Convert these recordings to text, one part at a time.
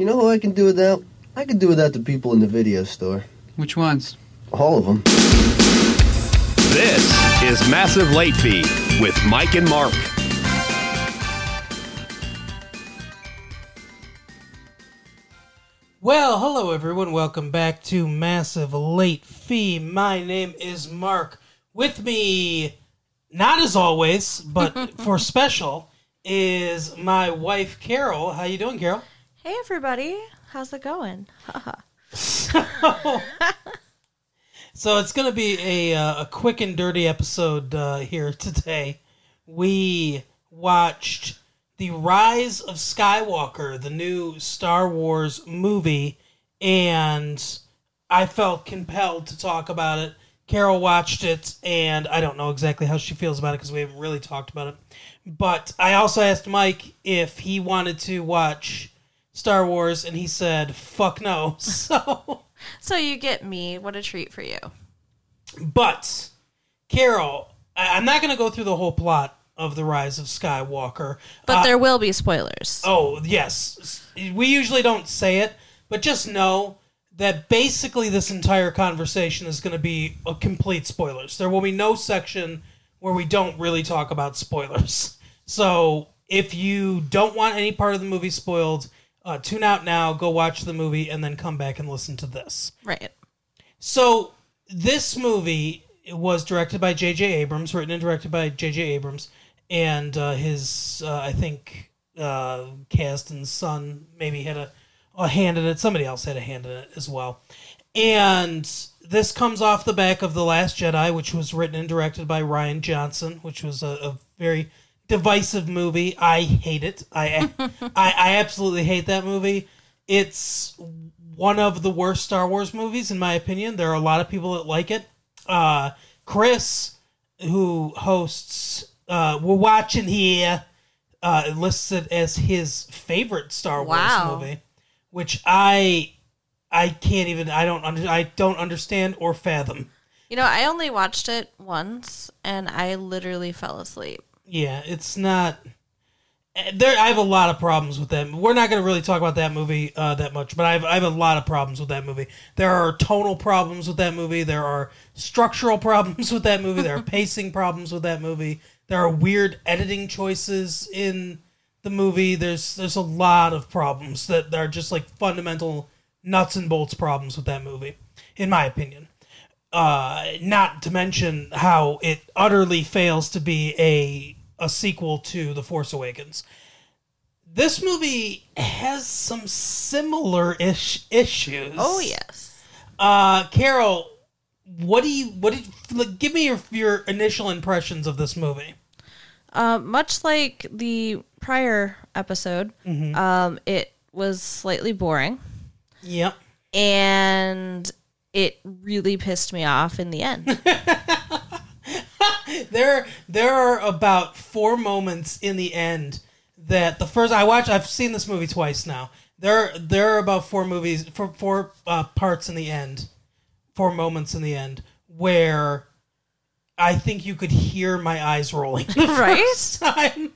You know who I can do without? I can do without the people in the video store. Which ones? All of them. This is Massive Late Fee with Mike and Mark. Well, hello everyone. Welcome back to Massive Late Fee. My name is Mark. With me, not as always, but for special, is my wife Carol. How you doing, Carol? Hey everybody, how's it going? So it's going to be a uh, a quick and dirty episode uh, here today. We watched the Rise of Skywalker, the new Star Wars movie, and I felt compelled to talk about it. Carol watched it, and I don't know exactly how she feels about it because we haven't really talked about it. But I also asked Mike if he wanted to watch Star Wars, and he said, "Fuck no." So. So you get me. What a treat for you. But Carol, I- I'm not going to go through the whole plot of the Rise of Skywalker. But Uh, there will be spoilers. oh yes, we usually don't say it, but just know that basically this entire conversation is going to be a complete spoilers. There will be no section where we don't really talk about spoilers. So if you don't want any part of the movie spoiled, uh, tune out now, go watch the movie, and then come back and listen to this. Right. So this movie was directed by J.J. Abrams, written and directed by J.J. Abrams, and uh, his uh, I think uh, cast and son maybe had a, a hand in it. Somebody else had a hand in it as well. And this comes off the back of the Last Jedi, which was written and directed by Rian Johnson, which was a, a very divisive movie. I hate it. I, I I absolutely hate that movie. It's one of the worst Star Wars movies in my opinion. There are a lot of people that like it. Uh, Chris, who hosts uh, "We're Watching Here," uh, lists it as his favorite Star Wow. Wars movie, which I I can't even I don't under, I don't understand or fathom. You know, I only watched it once and I literally fell asleep. Yeah, it's not. There, I have a lot of problems with that. We're not going to really talk about that movie uh, that much, but I have, I have a lot of problems with that movie. There are tonal problems with that movie. There are structural problems with that movie. There are pacing problems with that movie. There are weird editing choices in the movie. There's there's a lot of problems that are just like fundamental nuts and bolts problems with that movie, in my opinion uh, not to mention how it utterly fails to be a a sequel to The Force Awakens. This movie has some similar ish issues. Oh, yes. Uh, Carol, what do you what did like, give me your your initial impressions of this movie? Uh, much like the prior episode, Mm-hmm. um, it was slightly boring Yep. and it really pissed me off in the end. there there are about four moments in the end that the first I watched I've seen this movie twice now. There there are about four movies four four uh, parts in the end, four moments in the end where I think you could hear my eyes rolling the Right? first time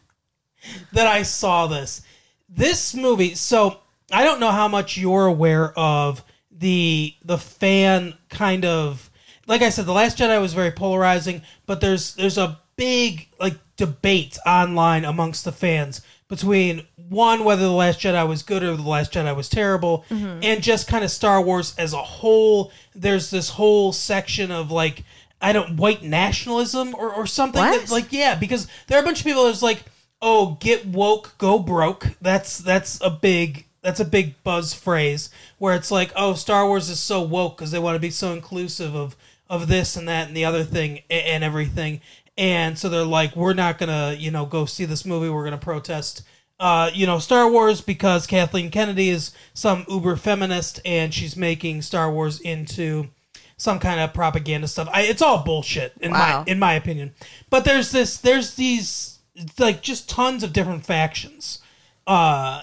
that I saw this. This movie, so I don't know how much you're aware of the the fan kind of like I said, the Last Jedi was very polarizing, but there's there's a big like debate online amongst the fans between one whether the Last Jedi was good or the Last Jedi was terrible, mm-hmm. and just kind of Star Wars as a whole. There's this whole section of like I don't white nationalism or, or something What? that like yeah because there are a bunch of people that's like oh get woke go broke that's that's a big that's a big buzz phrase where it's like oh Star Wars is so woke because they want to be so inclusive of of this and that and the other thing and everything and so they're like we're not gonna you know go see this movie we're gonna protest uh, you know Star Wars because Kathleen Kennedy is some uber feminist and she's making Star Wars into some kind of propaganda stuff. I, it's all bullshit in Wow. my in my opinion. But there's this there's these like just tons of different factions uh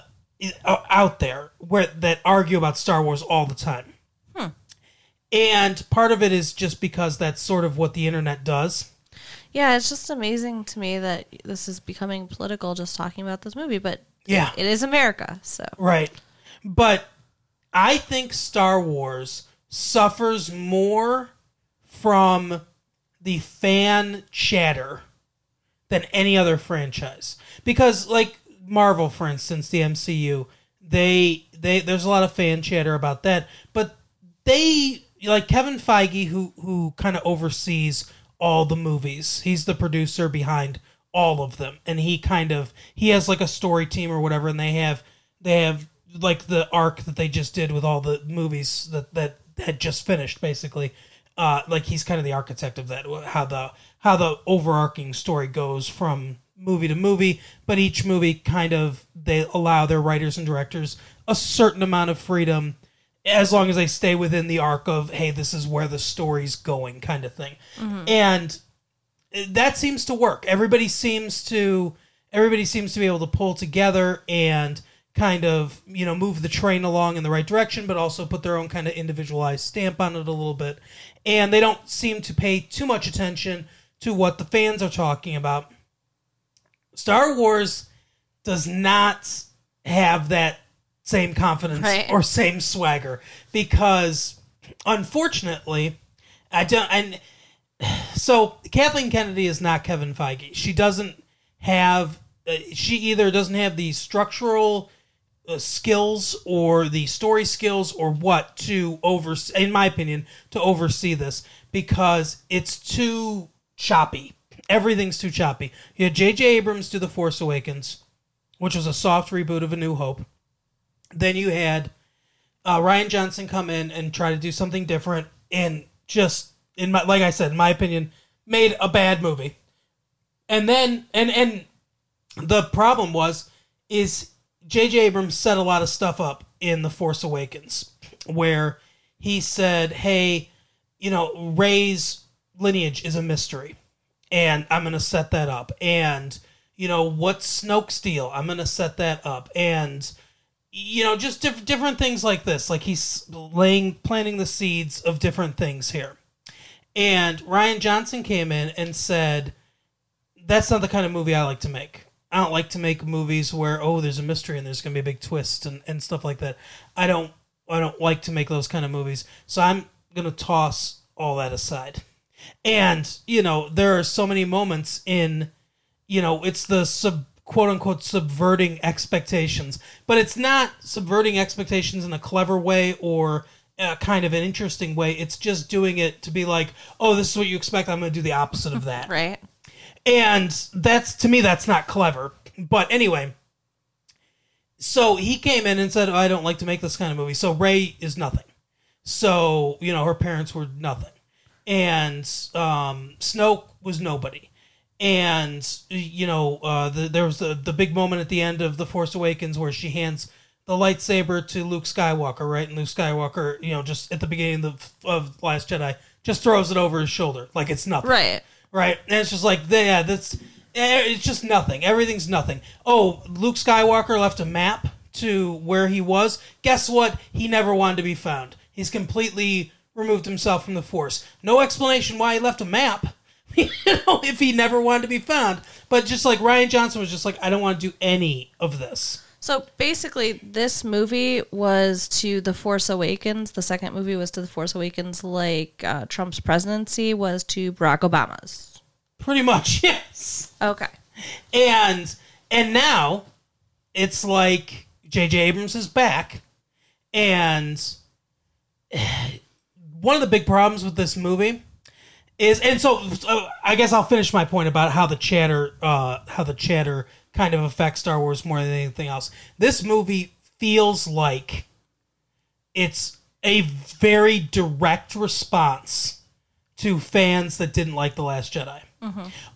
out there where that argue about Star Wars all the time. And part of it is just because that's sort of what the internet does. yeah, it's just amazing to me that this is becoming political just talking about this movie, but Yeah. it is America, so. Right. But I think Star Wars suffers more from the fan chatter than any other franchise because like Marvel for instance the MCU they they there's a lot of fan chatter about that but they like Kevin Feige who who kind of oversees all the movies. He's the producer behind all of them. And he kind of he has like a story team or whatever and they have they have like the arc that they just did with all the movies that that had just finished basically. Uh like he's kind of the architect of that how the how the overarching story goes from movie to movie. But each movie kind of they allow their writers and directors a certain amount of freedom as long as they stay within the arc of hey this is where the story's going kind of thing. Mm-hmm. And that seems to work. Everybody seems to everybody seems to be able to pull together and kind of you know move the train along in the right direction but also put their own kind of individualized stamp on it a little bit. And they don't seem to pay too much attention to what the fans are talking about. Star wars does not have that same confidence Right. or same swagger because unfortunately i don't and so Kathleen Kennedy is not Kevin Feige. She doesn't have. Uh, she either doesn't have the structural uh, skills or the story skills or what to oversee. In my opinion, to oversee this because it's too choppy. Everything's too choppy. You had J.J. Abrams do The Force Awakens, which was a soft reboot of A New Hope. Then you had uh, Rian Johnson come in and try to do something different and just in my like I said, in my opinion, made a bad movie. And then and and the problem was is J.J. Abrams set a lot of stuff up in The Force Awakens where he said, "Hey, you know, Rey's lineage is a mystery, and I'm going to set that up. And you know, what's Snoke's deal? I'm going to set that up. And you know, just diff- different things like this. Like he's laying, planting the seeds of different things here. And Rian Johnson came in and said, "That's not the kind of movie I like to make. I don't like to make movies where oh, there's a mystery and there's going to be a big twist and, and stuff like that. I don't I don't like to make those kind of movies. So I'm going to toss all that aside. And you know, there are so many moments in you know, it's the sub quote unquote subverting expectations, but it's not subverting expectations in a clever way or uh, kind of an interesting way. It's just doing it to be like, oh, this is what you expect. I'm going to do the opposite of that. Right. And that's to me, that's not clever. But anyway, so he came in and said, I don't like to make this kind of movie. So Rey is nothing. So, you know, her parents were nothing. And um, Snoke was nobody. And, you know, uh, the, there was the, the big moment at the end of The Force Awakens where she hands the lightsaber to Luke Skywalker, right? And Luke Skywalker, you know, just at the beginning of, of Last Jedi, just throws it over his shoulder like it's nothing Right. right? And it's just like, yeah, that's eh, it's just nothing. Everything's nothing. Oh, Luke Skywalker left a map to where he was. Guess what? He never wanted to be found. He's completely removed himself from the Force. No explanation why he left a map. you know, if he never wanted to be found. But just like Rian Johnson was just like, I don't want to do any of this. So basically, this movie was to The Force Awakens. The second movie was to The Force Awakens, like uh, Trump's presidency was to Barack Obama's. Pretty much, yes. Okay. and and now it's like J.J. Abrams is back, and one of the big problems with this movie is, and so, so I guess I'll finish my point about how the chatter, uh, how the chatter kind of affects Star Wars more than anything else. This movie feels like it's a very direct response to fans that didn't like the Last Jedi.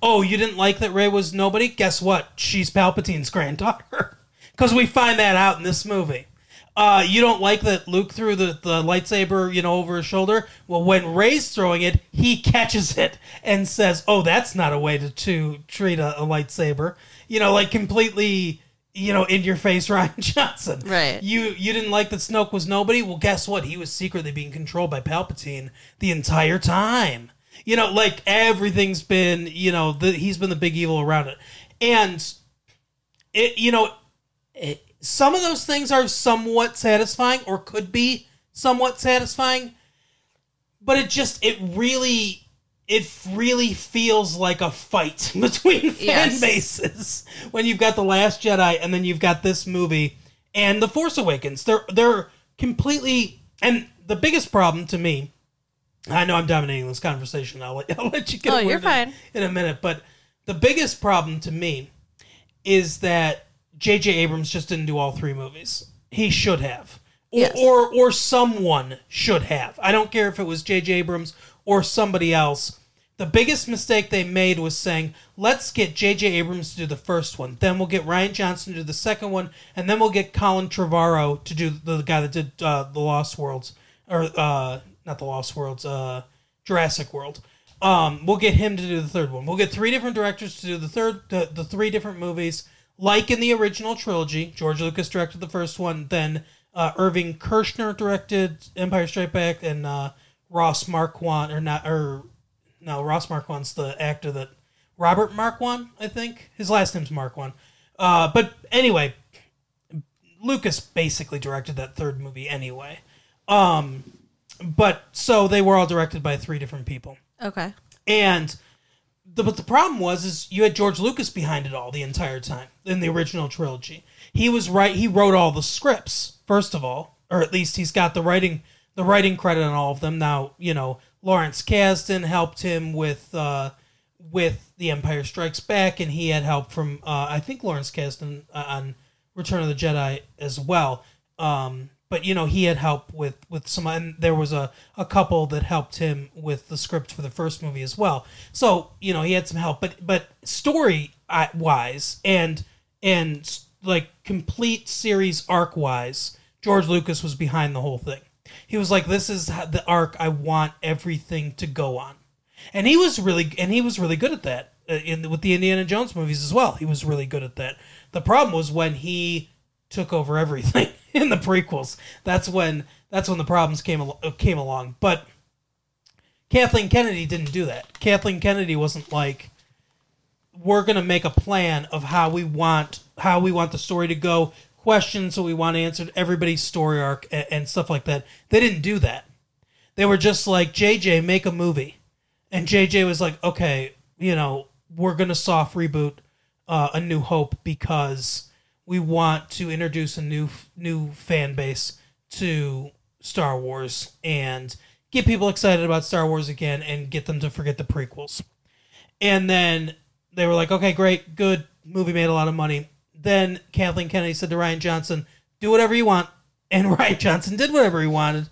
Oh, you didn't like that Rey was nobody? Guess what? She's Palpatine's granddaughter. Because we find that out in this movie. Uh, you don't like that Luke threw the, the lightsaber, you know, over his shoulder? Well, when Rey's throwing it, he catches it and says, "Oh, that's not a way to, to treat a, a lightsaber." You know, like completely, you know, in your face, Rian Johnson. Right. You you didn't like that Snoke was nobody? Well, guess what? He was secretly being controlled by Palpatine the entire time. You know, like everything's been, you know, the, he's been the big evil around it, and it, you know, it, some of those things are somewhat satisfying or could be somewhat satisfying, but it just it really it really feels like a fight between fan Yes. bases when you've got the Last Jedi and then you've got this movie and the Force Awakens. They're they're completely and the biggest problem to me. I know I'm dominating this conversation. I'll let, I'll let you get Oh, you're in- fine. in a minute, but the biggest problem to me is that J.J. Abrams just didn't do all three movies. He should have, or Yes. or, or someone should have. I don't care if it was J.J. Abrams or somebody else. The biggest mistake they made was saying, "Let's get J.J. Abrams to do the first one, then we'll get Rian Johnson to do the second one, and then we'll get Colin Trevorrow to do the guy that did uh, the Lost Worlds, or uh, not the Lost Worlds, uh, Jurassic World." Um, we'll get him to do the third one. We'll get three different directors to do the third, the, the three different movies, like in the original trilogy. George Lucas directed the first one, then uh, Irving Kershner directed Empire Strikes Back, and uh, Ross Marquand, or not, or no, Ross Marquand's the actor that Robert Marquand, I think his last name's Marquand. Uh, but anyway, Lucas basically directed that third movie anyway. Um, but so they were all directed by three different people. Okay. And the but the problem was is you had George Lucas behind it all the entire time in the original trilogy. He was right. He wrote all the scripts first of all, or at least he's got the writing the writing credit on all of them. Now you know Lawrence Kasdan helped him with uh, with The Empire Strikes Back, and he had help from uh, I think Lawrence Kasdan on Return of the Jedi as well. Um, but you know he had help with with some, and there was a, a couple that helped him with the script for the first movie as well. So you know he had some help, but but story wise and and like complete series arc wise, George Lucas was behind the whole thing. He was like, "This is the arc I want everything to go on." and he was really and he was really good at that uh, in with the Indiana Jones movies as well. He was really good at that. The problem was when he took over everything in the prequels. That's when that's when the problems came came along. But Kathleen Kennedy didn't do that. Kathleen Kennedy wasn't like we're going to make a plan of how we want how we want the story to go, questions that we want answered, everybody's story arc and, and stuff like that. They didn't do that. They were just like JJ make a movie. And JJ was like, okay, you know, we're going to soft reboot uh, A New Hope because we want to introduce a new new fan base to Star Wars and get people excited about Star Wars again and get them to forget the prequels. And then they were like, okay, great, good. Movie made a lot of money. Then Kathleen Kennedy said to Rian Johnson, do whatever you want. And Rian Johnson did whatever he wanted,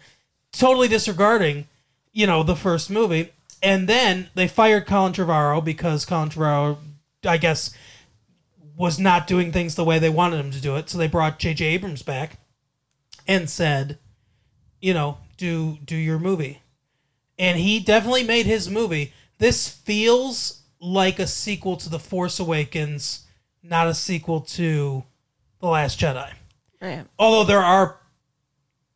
totally disregarding, you know, the first movie. And then they fired Colin Trevorrow because Colin Trevorrow, I guess, was not doing things the way they wanted him to do it. So they brought J.J. Abrams back and said, you know, do do your movie. And he definitely made his movie. This feels like a sequel to The Force Awakens, not a sequel to The Last Jedi. Right. Although there are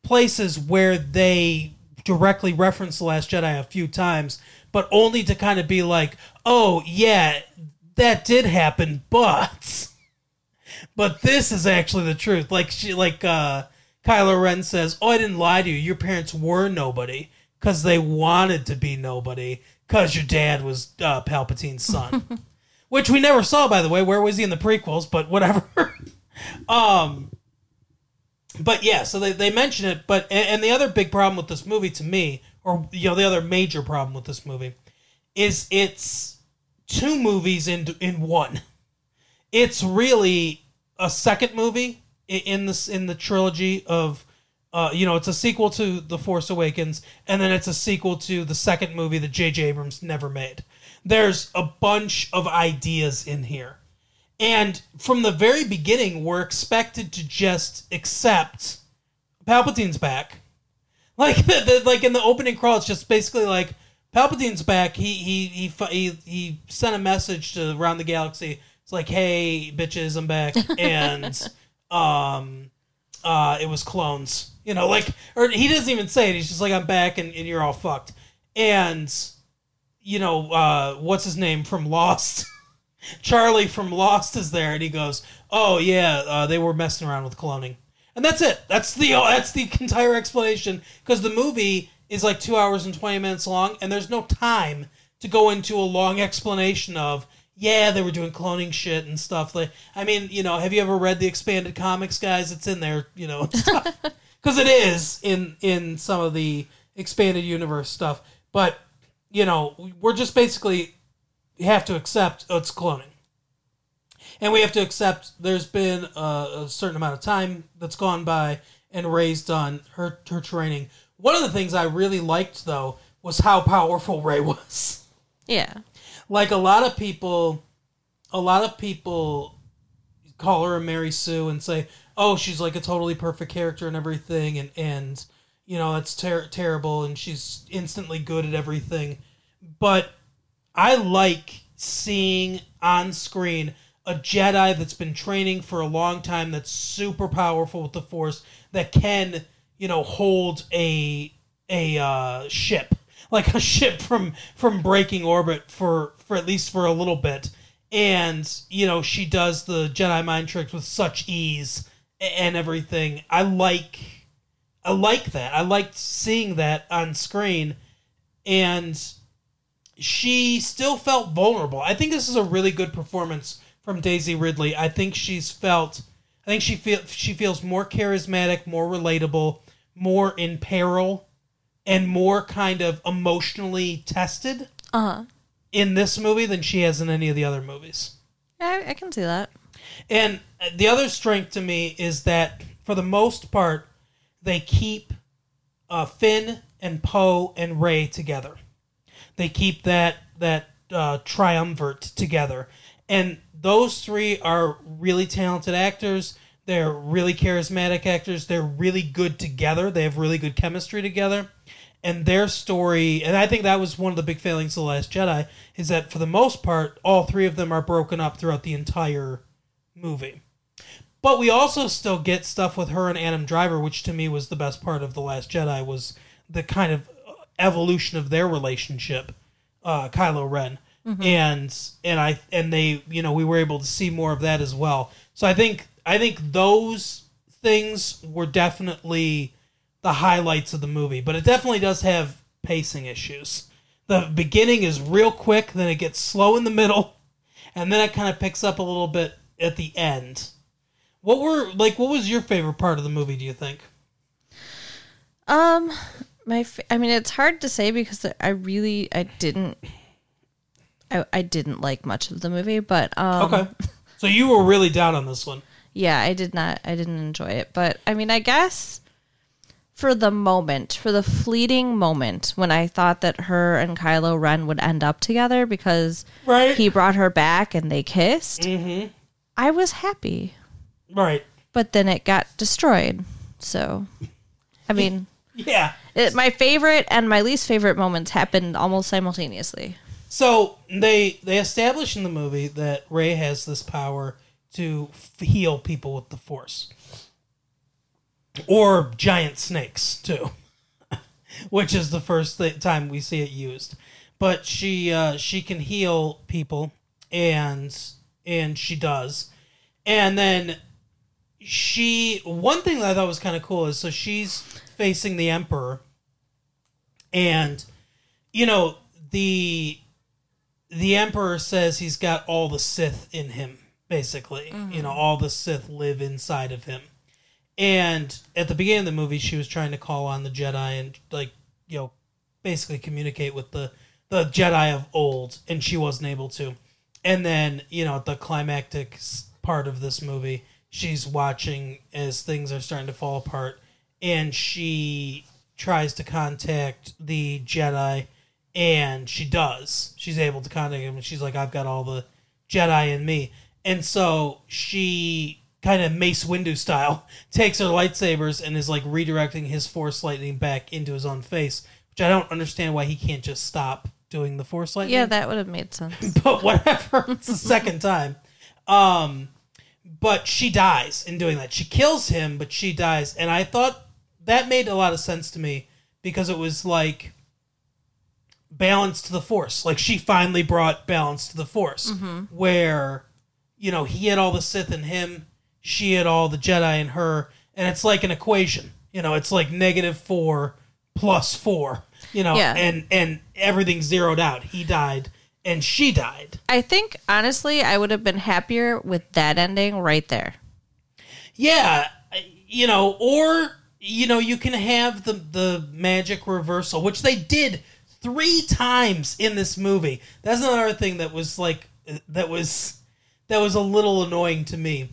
places where they directly reference The Last Jedi a few times, but only to kind of be like, oh, yeah, that did happen, but. But this is actually the truth. Like she, like uh, Kylo Ren says, "Oh, I didn't lie to you. Your parents were nobody because they wanted to be nobody because your dad was uh, Palpatine's son." Which we never saw, by the way. Where was he in the prequels? But whatever. um, but yeah, so they, they mention it. But and, and the other big problem with this movie, to me, or you know, the other major problem with this movie, is it's two movies in in one. It's really a second movie in this in the trilogy of. Uh, you know, it's a sequel to The Force Awakens, and then it's a sequel to the second movie that J.J. Abrams never made. There's a bunch of ideas in here. And from the very beginning, we're expected to just accept Palpatine's back. Like, the, the, like in the opening crawl, it's just basically like Palpatine's back. He he he he, he sent a message to around the galaxy. It's like, hey, bitches, I'm back, and um, uh, it was clones. You know, like, or he doesn't even say it. He's just like, I'm back, and, and you're all fucked. And you know, uh, what's his name from Lost? Charlie from Lost is there, and he goes, "Oh yeah, uh, they were messing around with cloning," and that's it. That's the that's the entire explanation because the movie is like two hours and twenty minutes long, and there's no time to go into a long explanation of yeah they were doing cloning shit and stuff. Like, I mean, you know, have you ever read the expanded comics, guys? It's in there, you know, because it is in in some of the expanded universe stuff, but you know, we're just basically have to accept oh, it's cloning. And we have to accept there's been a, a certain amount of time that's gone by and Rey's done her her training. One of the things I really liked though was how powerful Rey was. Yeah. Like a lot of people a lot of people call her a Mary Sue and say, "Oh, she's like a totally perfect character and everything and and you know, that's ter- terrible and she's instantly good at everything." But I like seeing on screen a Jedi that's been training for a long time that's super powerful with the Force that can, you know, hold a a uh, ship. Like a ship from from breaking orbit for for at least for a little bit. And you know she does the jedi mind tricks with such ease and everything. I like i like that. I liked seeing that on screen. And she still felt vulnerable. I think this is a really good performance from Daisy Ridley. I think she's felt I think she feel she feels more charismatic, more relatable, more in peril, and more kind of emotionally tested Uh huh. in this movie than she has in any of the other movies. I, I can see that. And the other strength to me is that for the most part, they keep uh, Finn and Poe and Ray together. They keep that that uh, triumvirate together, and those three are really talented actors. They're really charismatic actors. They're really good together. They have really good chemistry together. And their story, and I think that was one of the big failings of The Last Jedi, is that for the most part, all three of them are broken up throughout the entire movie. But we also still get stuff with her and Adam Driver, which to me was the best part of The Last Jedi, was the kind of evolution of their relationship, uh, Kylo Ren. And and I and they you know we were able to see more of that as well. So I think I think those things were definitely the highlights of the movie, but it definitely does have pacing issues. The beginning is real quick, then it gets slow in the middle, and then it kind of picks up a little bit at the end. What were like? What was your favorite part of the movie? Do you think? Um, my, I mean, it's hard to say because I really, I didn't, I, I didn't like much of the movie, but um, Okay, so you were really down on this one. Yeah, I did not, I didn't enjoy it. But I mean, I guess for the moment, for the fleeting moment when I thought that her and Kylo Ren would end up together because Right. he brought her back and they kissed, Mm-hmm. I was happy. Right. But then it got destroyed. So, I mean. Yeah. It, my favorite and my least favorite moments happened almost simultaneously. So they they establish in the movie that Rey has this power to heal people with the Force, or giant snakes too, which is the first th- time we see it used. But she uh, she can heal people, and and she does, and then she one thing that I thought was kind of cool is so she's facing the Emperor, and you know the the emperor says he's got all the sith in him basically you mm-hmm. know all the sith live inside of him. And at the beginning of the movie she was trying to call on the jedi and like you know basically communicate with the the jedi of old and she wasn't able to. And then you know at the climactic part of this movie she's watching as things are starting to fall apart and she tries to contact the jedi and she does. She's able to contact him, and she's like, "I've got all the Jedi in me," and so she kind of Mace Windu style takes her lightsabers and is like redirecting his Force lightning back into his own face, which I don't understand why he can't just stop doing the Force lightning. Yeah, that would have made sense. but whatever. It's the second time. Um, but she dies in doing that. She kills him, but she dies, and I thought that made a lot of sense to me because it was like balance to the Force. Like she finally brought balance to the Force, where you know he had all the Sith in him, she had all the Jedi in her, and it's like an equation. You know, it's like negative four plus four. You know, Yeah. and and everything's zeroed out. He died and she died. I think honestly, I would have been happier with that ending right there. Yeah, you know, or you know, you can have the the magic reversal, which they did three times in this movie. That's another thing that was like that was that was a little annoying to me.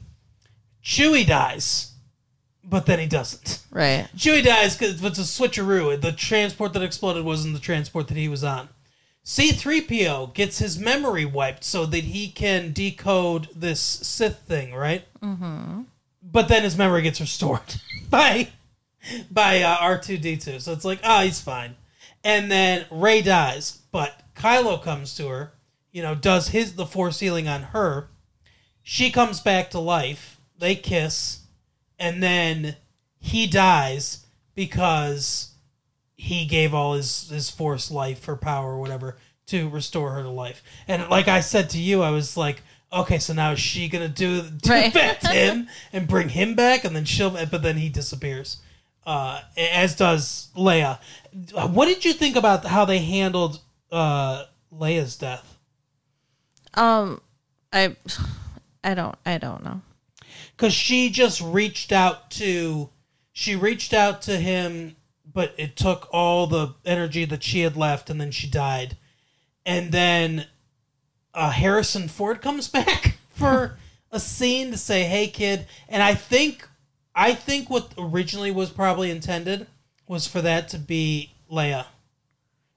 Chewie dies, but then he doesn't. Right. Chewie dies because it's a switcheroo. The transport that exploded wasn't the transport that he was on. C3PO gets his memory wiped so that he can decode this Sith thing, right? Mm-hmm. But then his memory gets restored by by uh, R2D2. So it's like, oh, he's fine. And then Rey dies, but Kylo comes to her, you know, does his the force healing on her. She comes back to life. They kiss, and then he dies because he gave all his his force life or power or whatever to restore her to life. And like I said to you, I was like, okay, so now is she gonna do, do Right. that to him and bring him back, and then she'll, but then he disappears, uh, as does Leia. What did you think about how they handled uh, Leia's death? Um, I, I don't, I don't know. because she just reached out to she reached out to him but it took all the energy that she had left and then she died and then uh, harrison ford comes back for a scene to say hey kid and i think i think what originally was probably intended was for that to be leia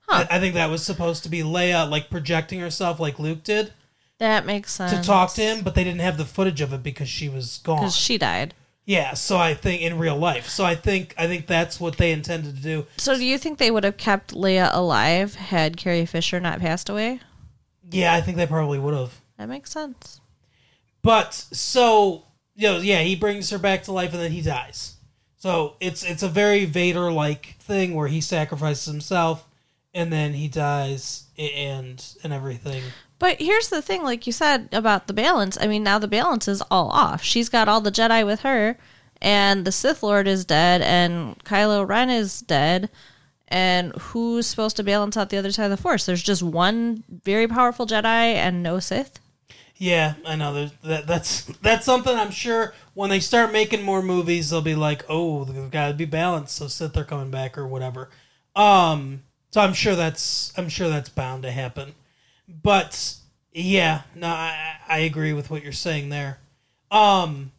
Huh. I, I think that was supposed to be leia like projecting herself like luke did That makes sense. to talk to him but they didn't have the footage of it because she was gone because she died. yeah, so I think in real life. So I think I think that's what they intended to do. So do you think they would have kept Leia alive had Carrie Fisher not passed away? Yeah, I think they probably would have. That makes sense. But so you know, yeah, he brings her back to life and then he dies. So it's it's a very Vader like thing where he sacrifices himself and then he dies and and everything. But here's the thing, like you said about the balance. I mean, now the balance is all off. She's got all the Jedi with her, and the Sith Lord is dead, and Kylo Ren is dead. And who's supposed to balance out the other side of the Force? There's just one very powerful Jedi and no Sith. Yeah, I know. There's, that that's that's something I'm sure when they start making more movies, they'll be like, "Oh, there's got to be balanced." So Sith are coming back or whatever. Um, so I'm sure that's I'm sure that's bound to happen. But yeah, no, I, I agree with what you're saying there. Um,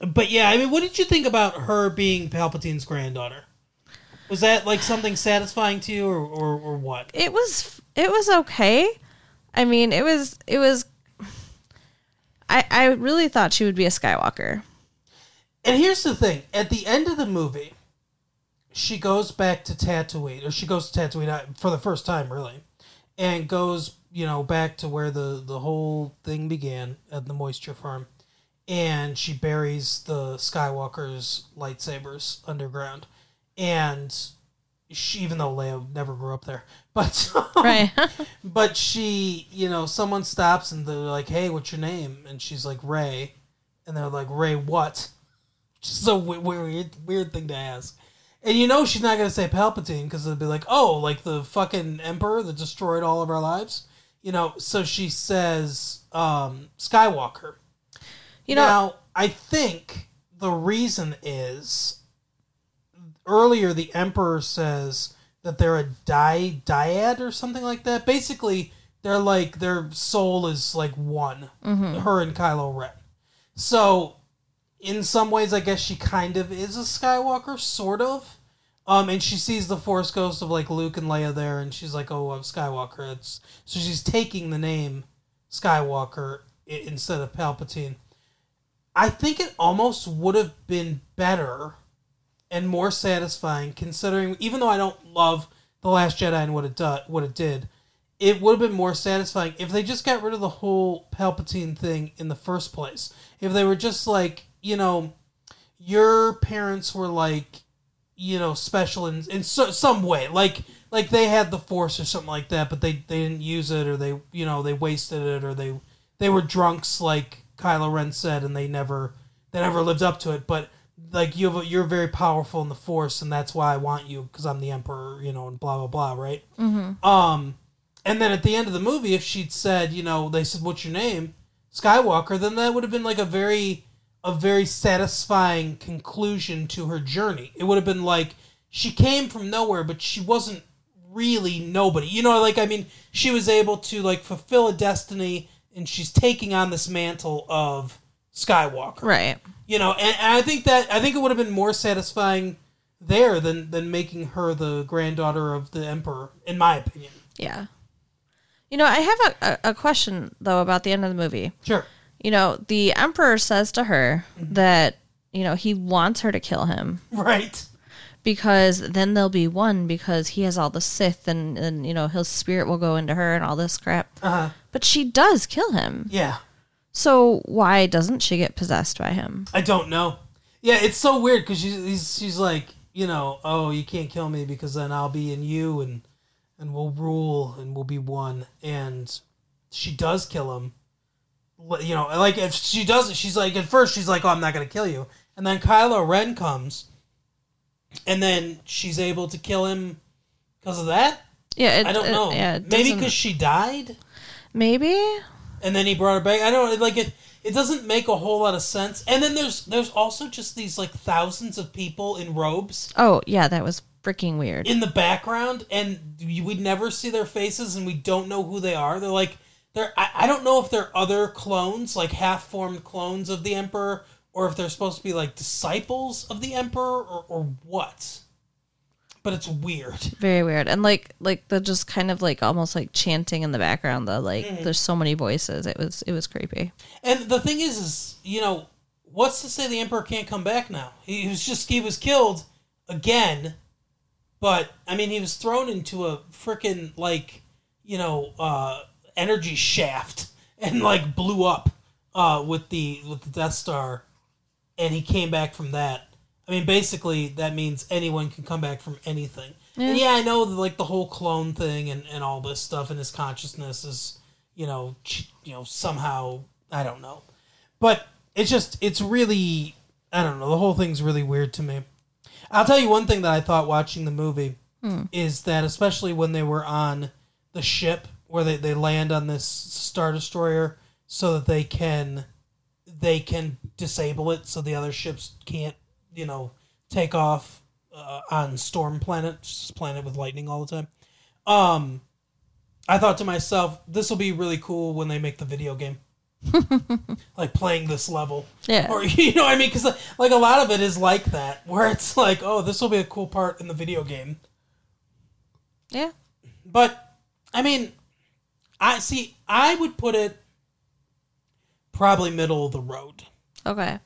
but yeah, I mean, what did you think about her being Palpatine's granddaughter? Was that like something satisfying to you, or or, or what? It was it was okay. I mean, it was it was. I I really thought she would be a Skywalker. And here's the thing: at the end of the movie, she goes back to Tatooine, or she goes to Tatooine uh, for the first time, really, and goes, you know, back to where the the whole thing began at the moisture farm, and she buries the Skywalker's lightsabers underground, and she, even though Leia never grew up there, but Right. but she, you know, someone stops and they're like, "Hey, what's your name?" And she's like, "Rey," and they're like, "Rey what?" Just a weird, weird thing to ask. And you know, she's not gonna say Palpatine because it'd be like, "Oh, like the fucking Emperor that destroyed all of our lives," you know. So she says, um, "Skywalker." You know, now, I think the reason is earlier the Emperor says that they're a di dyad or something like that. Basically, they're like their soul is like one. Her and Kylo Ren. So, in some ways, I guess she kind of is a Skywalker, sort of. Um, and she sees the Force ghost of like Luke and Leia there, and she's like, "Oh, I'm Skywalker." It's so she's taking the name Skywalker instead of Palpatine. I think it almost would have been better and more satisfying, considering even though I don't love the Last Jedi and what it what it did, it would have been more satisfying if they just got rid of the whole Palpatine thing in the first place. If they were just like, you know, your parents were like you know special in in so, some way. Like like they had the force or something like that but they they didn't use it or they you know they wasted it or they they were drunks like Kylo Ren said and they never they never lived up to it. But like you have a, you're very powerful in the force and that's why I want you because I'm the emperor you know and blah blah blah right? Mm-hmm. um and then at the end of the movie if she'd said you know they said what's your name? Skywalker then that would have been like a very a very satisfying conclusion to her journey. It would have been like she came from nowhere, but she wasn't really nobody. You know, like I mean, she was able to like fulfill a destiny, and she's taking on this mantle of Skywalker. Right. You know, and, and I think that I think it would have been more satisfying there than than making her the granddaughter of the emperor, in my opinion. Yeah. You know, I have a, a, a question though about the end of the movie. Sure. You know, the emperor says to her that you know he wants her to kill him Right. because then they'll be one because he has all the Sith and and you know his spirit will go into her and all this crap. Uh huh. But she does kill him. Yeah. So why doesn't she get possessed by him? I don't know. Yeah, it's so weird because she's she's like, you know, oh, you can't kill me because then I'll be in you and and we'll rule and we'll be one. And she does kill him. You know, like if she doesn't, she's like at first she's like, oh, I'm not gonna kill you, and then Kylo Ren comes, and then she's able to kill him because of that. Yeah, it, I don't it- know. yeah, it maybe because she died. maybe. and then he brought her back. I don't like it. It doesn't make a whole lot of sense. And then there's there's also just these like thousands of people in robes Oh yeah, that was freaking weird. in the background, and you would never see their faces, and we don't know who they are. They're like they're. I, I don't know if they're other clones, like half formed clones of the emperor, or if they're supposed to be like disciples of the emperor, or, or what. But it's weird. Very weird. And like like the just kind of like almost like chanting in the background. The like Mm-hmm. there's so many voices. It was it was creepy. And the thing is, is you know, what's to say the emperor can't come back now? He was just he was killed again, but I mean he was thrown into a freaking like you know uh, energy shaft and like blew up uh, with the with the Death Star, and he came back from that. I mean, basically that means anyone can come back from anything. And yeah, I know like the whole clone thing and, and all this stuff and his consciousness is you know ch- you know somehow I don't know, but it's just it's really I don't know the whole thing's really weird to me. I'll tell you one thing that I thought watching the movie is that especially when they were on the ship where they, they land on this star destroyer so that they can they can disable it so the other ships can't you know take off uh, on storm planet planet with lightning all the time. Um i thought to myself this will be really cool when they make the video game. Like playing this level. Yeah. or you know what i mean? Because like a lot of it is like that where it's like oh this will be a cool part in the video game. Yeah. but I mean, I see. I would put it probably middle of the road. Okay.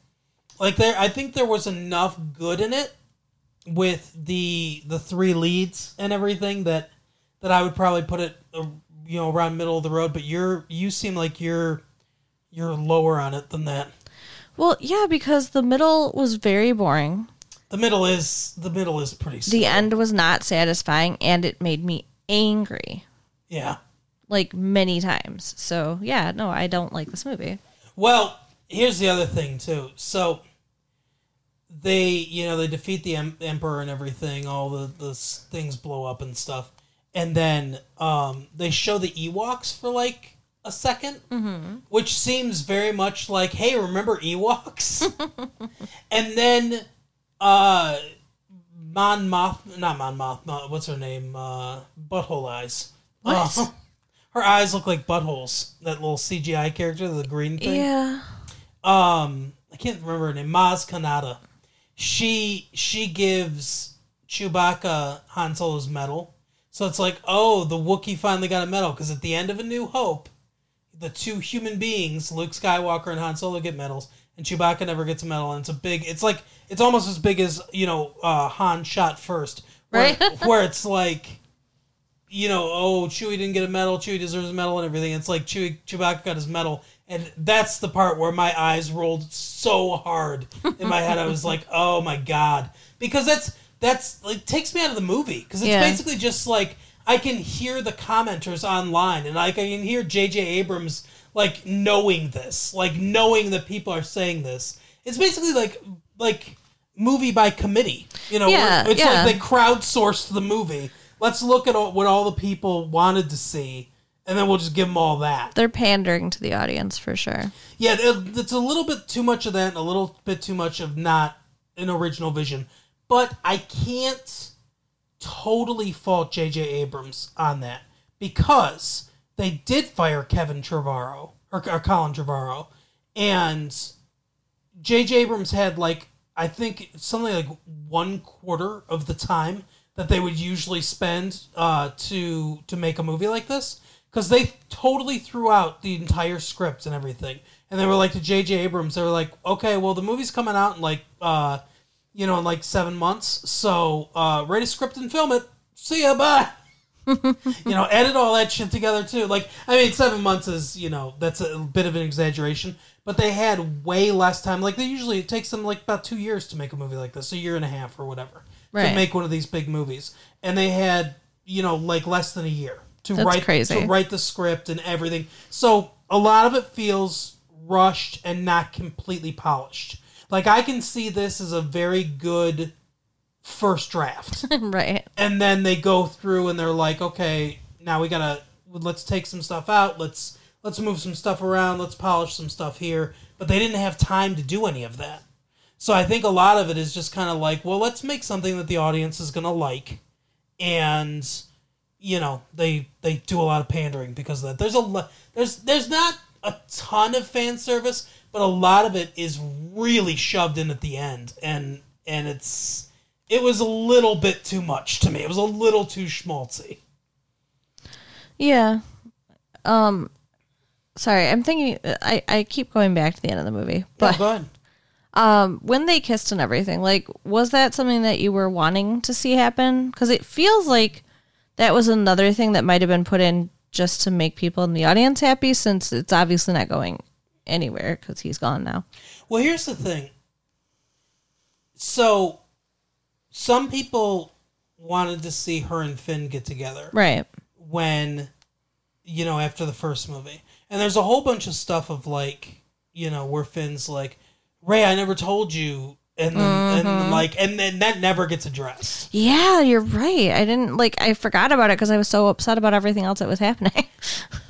Like there, I think there was enough good in it with the the three leads and everything that that I would probably put it, uh, you know, around middle of the road. But you're you seem like you're you're lower on it than that. Well, yeah, because the middle was very boring. The middle is the middle is pretty. The end was not satisfying and it made me angry yeah. Like many times. So, yeah, no, I don't like this movie. Well, here's the other thing too. So they, you know, they defeat the em- emperor and everything. All the the s- things blow up and stuff, and then um, they show the Ewoks for like a 2nd which seems very much like, hey, remember Ewoks? and then uh, Mon Moth, not Mon Moth, what's her name? Uh, Butthole Eyes. What? Uh, her eyes look like buttholes. That little CGI character, the green thing Yeah. um I can't remember her name, Maz Kanata. She she gives Chewbacca Han Solo's medal. So it's like, oh, the Wookiee finally got a medal because at the end of A New Hope, the two human beings, Luke Skywalker and Han Solo, get medals, and Chewbacca never gets a medal. And it's a big, it's like it's almost as big as you know uh, Han shot first, where, Right. where it's like you know, oh, Chewie didn't get a medal, Chewie deserves a medal and everything. It's like Chewie, Chewbacca got his medal. And that's the part where my eyes rolled so hard in my head. I was like, oh my God. Because that's, that's like takes me out of the movie because it's Yeah. basically just like I can hear the commenters online and like I can hear J.J. Abrams like knowing this, like knowing that people are saying this. It's basically like like movie by committee. You know, Yeah, it's yeah. like they crowdsourced the movie. Let's look at all, what all the people wanted to see, and then we'll just give them all that. They're pandering to the audience for sure. Yeah, it's a little bit too much of that and a little bit too much of not an original vision. But I can't totally fault J.J. Abrams on that because they did fire Kevin Trevorrow or, or Colin Trevorrow, and J.J. Abrams had like I think something like one quarter of the time that they would usually spend uh, to to make a movie like this because they totally threw out the entire script and everything, and they were like to J.J. Abrams, they were like, okay, well the movie's coming out in like uh, you know in like seven months, so uh, write a script and film it. See ya, bye. you know, edit all that shit together too. Like, I mean, seven months is, you know, that's a bit of an exaggeration, but they had way less time. Like, they usually, it takes them like about two years to make a movie like this, a year and a half or whatever, Right. to make one of these big movies. And they had, you know, like less than a year to That's write crazy. to write the script and everything. So a lot of it feels rushed and not completely polished. Like, I can see this as a very good first draft right. and then they go through and they're like okay now we gotta let's take some stuff out let's let's move some stuff around let's polish some stuff here but they didn't have time to do any of that so i think a lot of it is just kind of like well let's make something that the audience is gonna like. And you know they they do a lot of pandering because of that. There's a there's there's not a ton of fan service but a lot of it is really shoved in at the end. And and it's it was a little bit too much to me. It was a little too schmaltzy. Yeah. Um sorry, I'm thinking I I keep going back to the end of the movie. but ahead um when they kissed and everything, like was that something that you were wanting to see happen? Cuz it feels like that was another thing that might have been put in just to make people in the audience happy since it's obviously not going anywhere cuz he's gone now. Well, here's the thing. So, some people wanted to see her and Finn get together Right. when, you know, after the first movie. And there's a whole bunch of stuff of like, you know, where Finn's like, Rey, I never told you. And then, and mm-hmm. like, and then that never gets addressed. Yeah, you're right. I didn't like I forgot about it cuz I was so upset about everything else that was happening.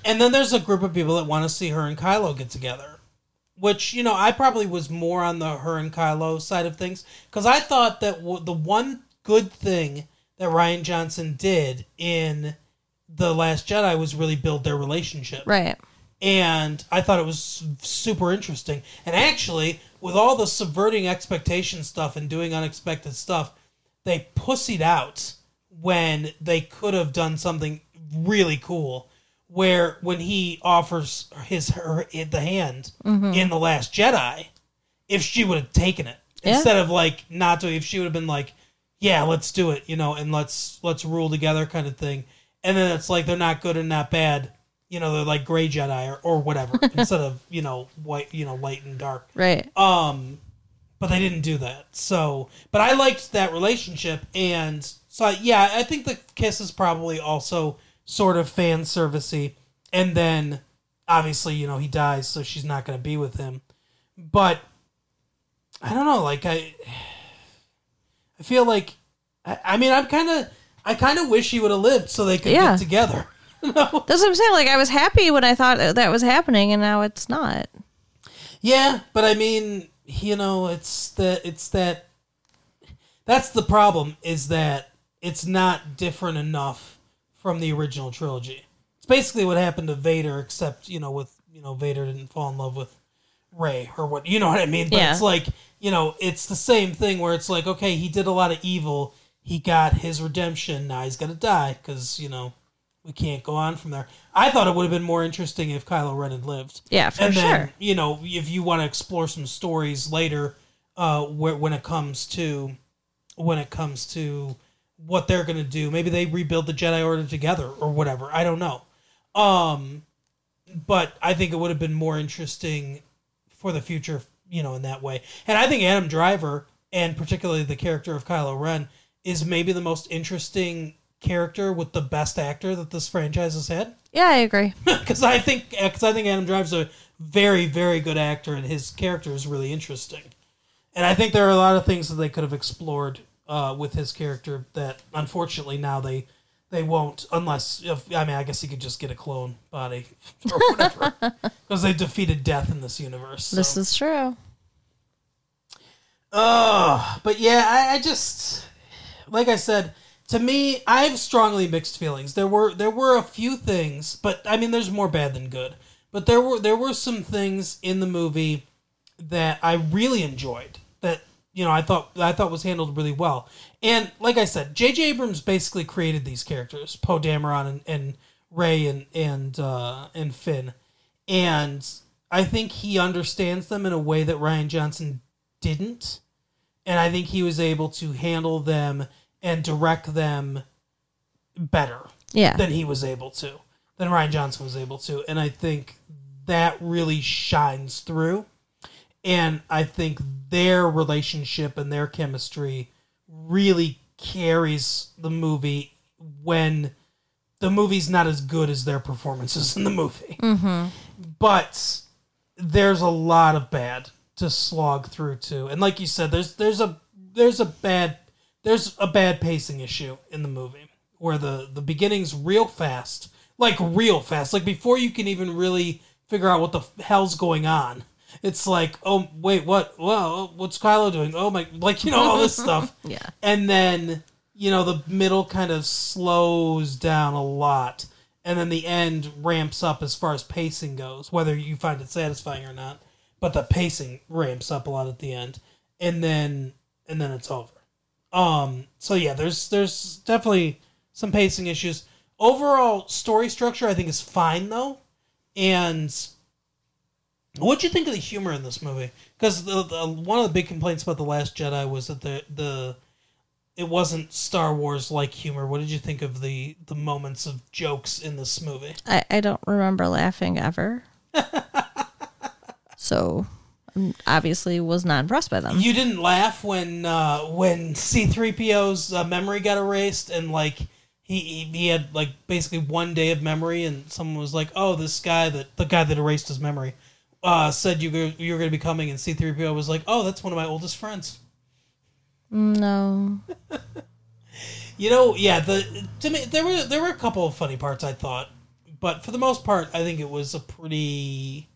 And then there's a group of people that want to see her and Kylo get together. Which, you know, I probably was more on the her and Kylo side of things. Because I thought that w- the one good thing that Rian Johnson did in The Last Jedi was really build their relationship. right. And I thought it was super interesting. And actually, with all the subverting expectation stuff and doing unexpected stuff, they pussied out when they could have done something really cool. Where when he offers his her the hand mm-hmm. in the Last Jedi, if she would have taken it Yeah. instead of like not to, if she would have been like, yeah, let's do it, you know, and let's let's rule together kind of thing. And then it's like they're not good and not bad, you know, they're like gray Jedi or, or whatever instead of you know white, you know, light and dark. Right. Um, but they didn't do that. So, but I liked that relationship, and so yeah, I think the kiss is probably also sort of fan servicey, and then obviously you know he dies, so she's not going to be with him. But I don't know, like I, I feel like, I, I mean, I'm kind of, I kind of wish he would have lived so they could Yeah. get together. That's what I'm saying. Like I was happy when I thought that was happening, and now it's not. Yeah, but I mean, you know, it's that it's that that's the problem is that it's not different enough from the original trilogy. It's basically what happened to Vader, except you know, with you know, Vader didn't fall in love with Rey or what you know what I mean. But Yeah. it's like you know, it's the same thing where it's like, okay, he did a lot of evil, he got his redemption, now he's gonna die because you know we can't go on from there. I thought it would have been more interesting if Kylo Ren had lived. Yeah, for and then. You know, if you want to explore some stories later, uh, where, when it comes to when it comes to what they're gonna do, maybe they rebuild the Jedi Order together or whatever. I don't know. Um, but I think it would have been more interesting for the future, you know, in that way. And I think Adam Driver and particularly the character of Kylo Ren is maybe the most interesting character with the best actor that this franchise has had. Yeah, I agree. Because I think because I think Adam Driver's a very very good actor and his character is really interesting. And I think there are a lot of things that they could have explored uh, with his character that unfortunately now they they won't unless if, I mean I guess he could just get a clone body or whatever because they defeated death in this universe. so. This is true. Uh, but yeah, I, I just like I said, to me, I have strongly mixed feelings. There were there were a few things, but I mean there's more bad than good. But there were there were some things in the movie that I really enjoyed that you know I thought I thought was handled really well. And like I said, J.J. Abrams basically created these characters, Poe Dameron and, and Rey and and uh, and Finn, and I think he understands them in a way that Rian Johnson didn't, and I think he was able to handle them and direct them better Yeah. than he was able to, than Rian Johnson was able to. And I think that really shines through. And I think their relationship and their chemistry really carries the movie when the movie's not as good as their performances in the movie. Mm-hmm. But there's a lot of bad to slog through too. And like you said, there's there's a there's a bad there's a bad pacing issue in the movie where the the beginning's real fast, like real fast, like before you can even really figure out what the hell's going on. It's like, oh wait, what? Well, what's Kylo doing? Oh my, like you know all this stuff. Yeah. And then you know the middle kind of slows down a lot, and then the end ramps up as far as pacing goes, whether you find it satisfying or not. But the pacing ramps up a lot at the end, and then and then it's over. Um. So yeah, there's there's definitely some pacing issues. Overall story structure, I think, is fine though. And what'd you think of the humor in this movie? Because the, the one of the big complaints about the Last Jedi was that the the it wasn't Star Wars like humor. What did you think of the the moments of jokes in this movie? I, I don't remember laughing ever. so obviously was not impressed by them. You didn't laugh when uh, when C three PO's uh, memory got erased and like he, he he had like basically one day of memory and someone was like, oh, this guy that the guy that erased his memory uh, said you were, you were going to be coming and C three PO was like, oh, that's one of my oldest friends. No. You know, yeah. The to me, there were there were a couple of funny parts I thought, but for the most part, I think it was a pretty,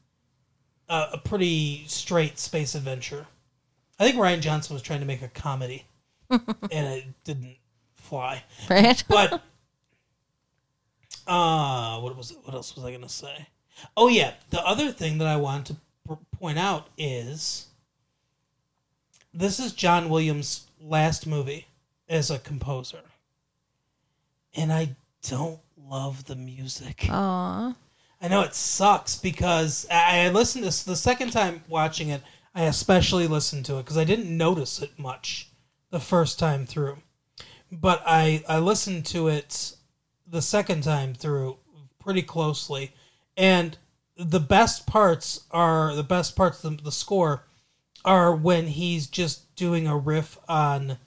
uh, a pretty straight space adventure. I think Rian Johnson was trying to make a comedy, and it didn't fly. Right? But, uh, what was it? What else was I gonna say? Oh yeah, the other thing that I wanted to p- point out is this is John Williams' last movie as a composer, and I don't love the music. Aw. I know it sucks because I, listened to the second time watching it. I especially listened to it because I didn't notice it much the first time through, but I I listened to it the second time through pretty closely, and the best parts are the best parts of the score are when he's just doing a riff on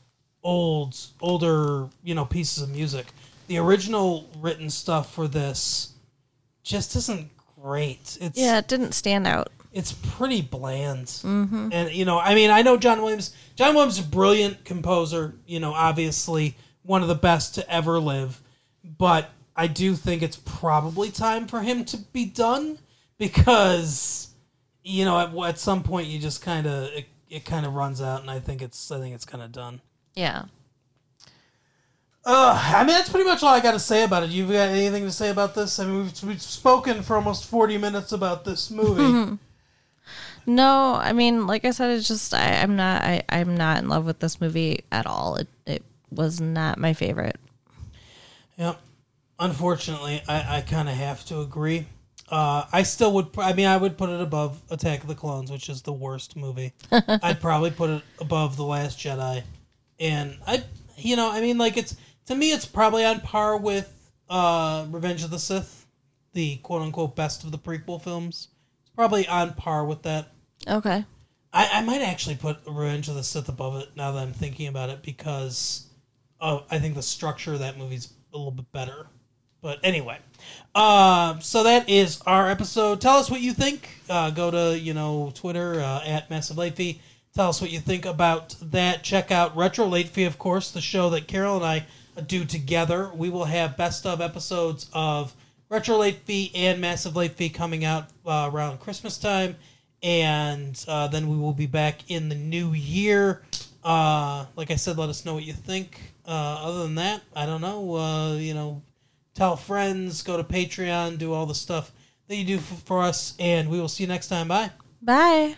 old older you know pieces of music. The original written stuff for this just isn't great. It's Yeah, it didn't stand out. it's pretty bland. Mm-hmm. And you know, I mean, I know John Williams. John Williams is a brilliant composer. You know, obviously one of the best to ever live. But I do think it's probably time for him to be done because you know at, at some point you just kind of it, it kind of runs out, and I think it's I think it's kind of done. Yeah. Uh, I mean, that's pretty much all I got to say about it. You've got anything to say about this? I mean, we've, we've spoken for almost 40 minutes about this movie. No, I mean, like I said, it's just I, I'm not I, I'm not in love with this movie at all. It it was not my favorite. Yep. Unfortunately, I, I kind of have to agree. Uh, I still would. I mean, I would put it above Attack of the Clones, which is the worst movie. I'd probably put it above The Last Jedi, and I, you know, I mean, like it's to me, it's probably on par with uh, Revenge of the Sith, the quote unquote best of the prequel films. It's probably on par with that. Okay. I, I might actually put Revenge of the Sith above it now that I'm thinking about it because uh, I think the structure of that movie's a little bit better. But anyway, uh, so that is our episode. Tell us what you think. Uh, go to you know Twitter uh, at Massive Late Fee. Tell us what you think about that. Check out Retro Late Fee, of course, the show that Carol and I do together. We will have best of episodes of Retro Late Fee and Massive Late Fee coming out uh, around Christmas time, and uh, then we will be back in the new year. Uh, like I said, let us know what you think. Uh, other than that, I don't know. Uh, you know, tell friends, go to Patreon, do all the stuff that you do f- for us, and we will see you next time. Bye. Bye.